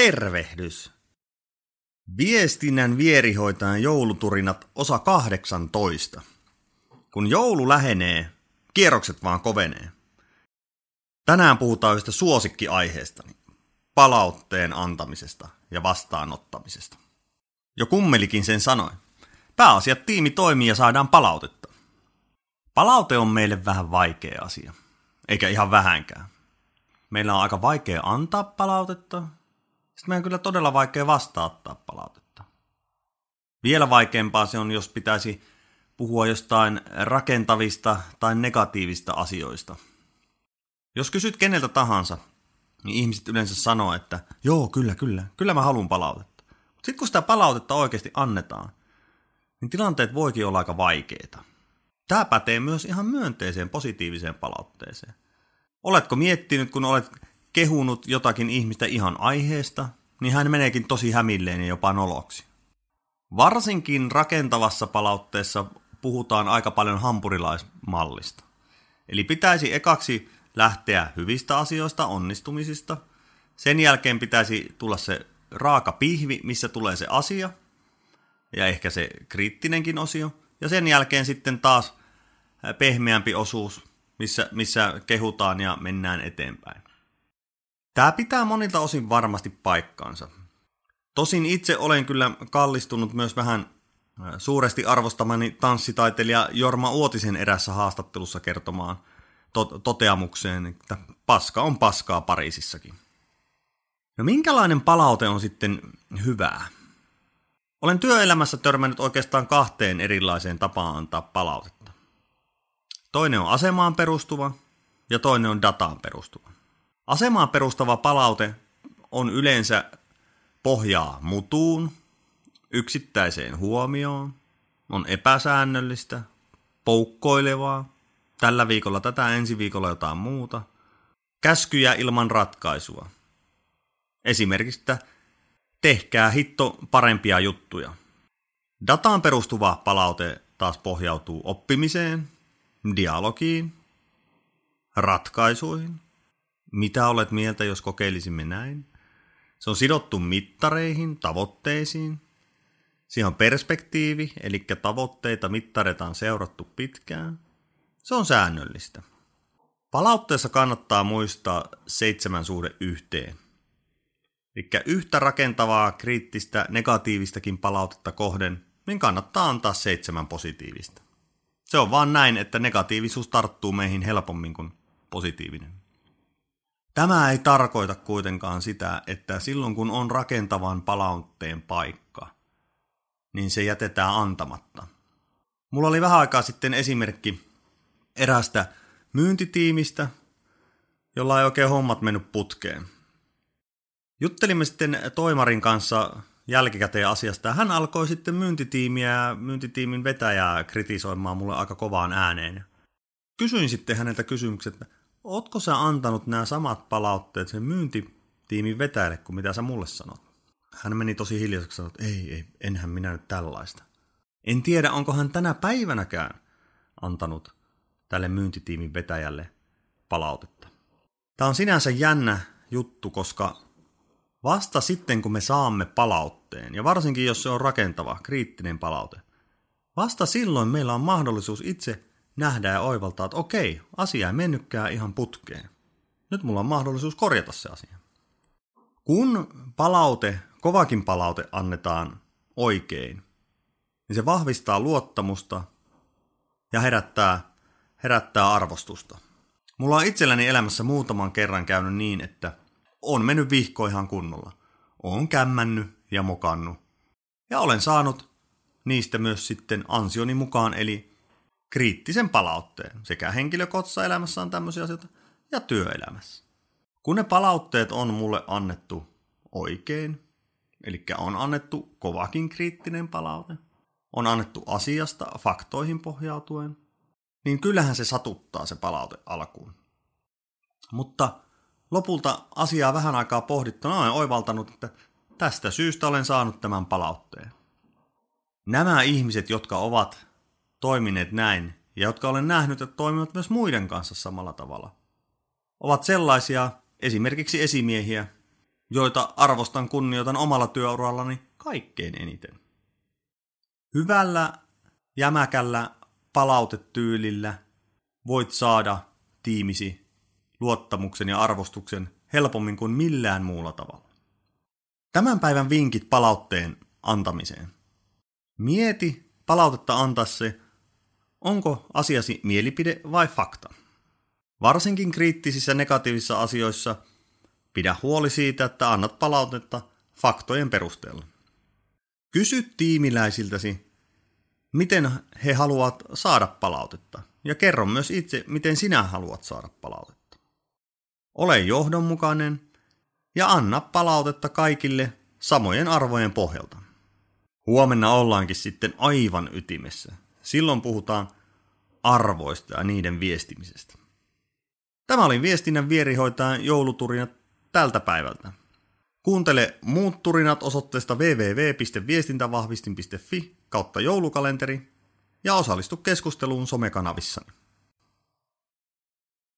Tervehdys! Viestinnän vierihoitajan jouluturinat osa 18. Kun joulu lähenee, kierrokset vaan kovenee. Tänään puhutaan yhdestä suosikkiaiheestani, palautteen antamisesta ja vastaanottamisesta. Jo kummelikin sen sanoi. Pääasiat tiimi toimii ja saadaan palautetta. Palaute on meille vähän vaikea asia, eikä ihan vähänkään. Meillä on aika vaikea antaa palautetta, sitten meidän on kyllä todella vaikea vastaattaa palautetta. Vielä vaikeampaa se on, jos pitäisi puhua jostain rakentavista tai negatiivista asioista. Jos kysyt keneltä tahansa, niin ihmiset yleensä sanoo, että joo, kyllä, kyllä, kyllä mä haluan palautetta. Sitten kun sitä palautetta oikeasti annetaan, niin tilanteet voikin olla aika vaikeita. Tämä pätee myös ihan myönteiseen, positiiviseen palautteeseen. Oletko miettinyt, kun olet kehunut jotakin ihmistä ihan aiheesta, niin hän meneekin tosi hämilleen ja jopa noloksi. Varsinkin rakentavassa palautteessa puhutaan aika paljon hampurilaismallista. Eli pitäisi ekaksi lähteä hyvistä asioista, onnistumisista. Sen jälkeen pitäisi tulla se raaka pihvi, missä tulee se asia, ja ehkä se kriittinenkin osio. Ja sen jälkeen sitten taas pehmeämpi osuus, missä, missä kehutaan ja mennään eteenpäin. Tämä pitää monilta osin varmasti paikkaansa. Tosin itse olen kyllä kallistunut myös vähän suuresti arvostamani tanssitaiteilija Jorma Uotisen erässä haastattelussa kertomaan to- toteamukseen, että paska on paskaa Pariisissakin. No minkälainen palaute on sitten hyvää? Olen työelämässä törmännyt oikeastaan kahteen erilaiseen tapaan antaa palautetta. Toinen on asemaan perustuva ja toinen on dataan perustuva. Asemaan perustava palaute on yleensä pohjaa mutuun, yksittäiseen huomioon, on epäsäännöllistä, poukkoilevaa, tällä viikolla tätä, ensi viikolla jotain muuta, käskyjä ilman ratkaisua. Esimerkiksi, että tehkää hitto parempia juttuja. Dataan perustuva palaute taas pohjautuu oppimiseen, dialogiin, ratkaisuihin – mitä olet mieltä, jos kokeilisimme näin? Se on sidottu mittareihin, tavoitteisiin. Siihen on perspektiivi, eli tavoitteita mittareita on seurattu pitkään. Se on säännöllistä. Palautteessa kannattaa muistaa seitsemän suhde yhteen. Eli yhtä rakentavaa, kriittistä, negatiivistakin palautetta kohden, niin kannattaa antaa seitsemän positiivista. Se on vaan näin, että negatiivisuus tarttuu meihin helpommin kuin positiivinen. Tämä ei tarkoita kuitenkaan sitä, että silloin kun on rakentavan palautteen paikka, niin se jätetään antamatta. Mulla oli vähän aikaa sitten esimerkki erästä myyntitiimistä, jolla ei oikein hommat mennyt putkeen. Juttelimme sitten Toimarin kanssa jälkikäteen asiasta ja hän alkoi sitten myyntitiimiä ja myyntitiimin vetäjää kritisoimaan mulle aika kovaan ääneen. Kysyin sitten häneltä kysymykset, että Ootko sä antanut nämä samat palautteet sen myyntitiimin vetäjälle kuin mitä sä mulle sanot? Hän meni tosi hiljaiseksi sanoi, että ei, ei, enhän minä nyt tällaista. En tiedä, onko hän tänä päivänäkään antanut tälle myyntitiimin vetäjälle palautetta. Tämä on sinänsä jännä juttu, koska vasta sitten kun me saamme palautteen, ja varsinkin jos se on rakentava, kriittinen palaute, vasta silloin meillä on mahdollisuus itse nähdään ja oivaltaa, että okei, asia ei mennytkään ihan putkeen. Nyt mulla on mahdollisuus korjata se asia. Kun palaute, kovakin palaute annetaan oikein, niin se vahvistaa luottamusta ja herättää, herättää arvostusta. Mulla on itselläni elämässä muutaman kerran käynyt niin, että on mennyt vihko ihan kunnolla. On kämmännyt ja mokannut. Ja olen saanut niistä myös sitten ansioni mukaan, eli kriittisen palautteen sekä henkilökohtaisessa elämässä on tämmöisiä asioita ja työelämässä. Kun ne palautteet on mulle annettu oikein, eli on annettu kovakin kriittinen palaute, on annettu asiasta faktoihin pohjautuen, niin kyllähän se satuttaa se palaute alkuun. Mutta lopulta asiaa vähän aikaa pohdittuna olen oivaltanut, että tästä syystä olen saanut tämän palautteen. Nämä ihmiset, jotka ovat toimineet näin ja jotka olen nähnyt, että toimivat myös muiden kanssa samalla tavalla, ovat sellaisia esimerkiksi esimiehiä, joita arvostan kunnioitan omalla työurallani kaikkein eniten. Hyvällä, jämäkällä palautetyylillä voit saada tiimisi luottamuksen ja arvostuksen helpommin kuin millään muulla tavalla. Tämän päivän vinkit palautteen antamiseen. Mieti palautetta se, onko asiasi mielipide vai fakta. Varsinkin kriittisissä negatiivisissa asioissa pidä huoli siitä, että annat palautetta faktojen perusteella. Kysy tiimiläisiltäsi, miten he haluavat saada palautetta, ja kerro myös itse, miten sinä haluat saada palautetta. Ole johdonmukainen ja anna palautetta kaikille samojen arvojen pohjalta. Huomenna ollaankin sitten aivan ytimessä. Silloin puhutaan arvoista ja niiden viestimisestä. Tämä oli viestinnän vierihoitajan jouluturina tältä päivältä. Kuuntele muut turinat osoitteesta www.viestintävahvistin.fi kautta joulukalenteri ja osallistu keskusteluun somekanavissani.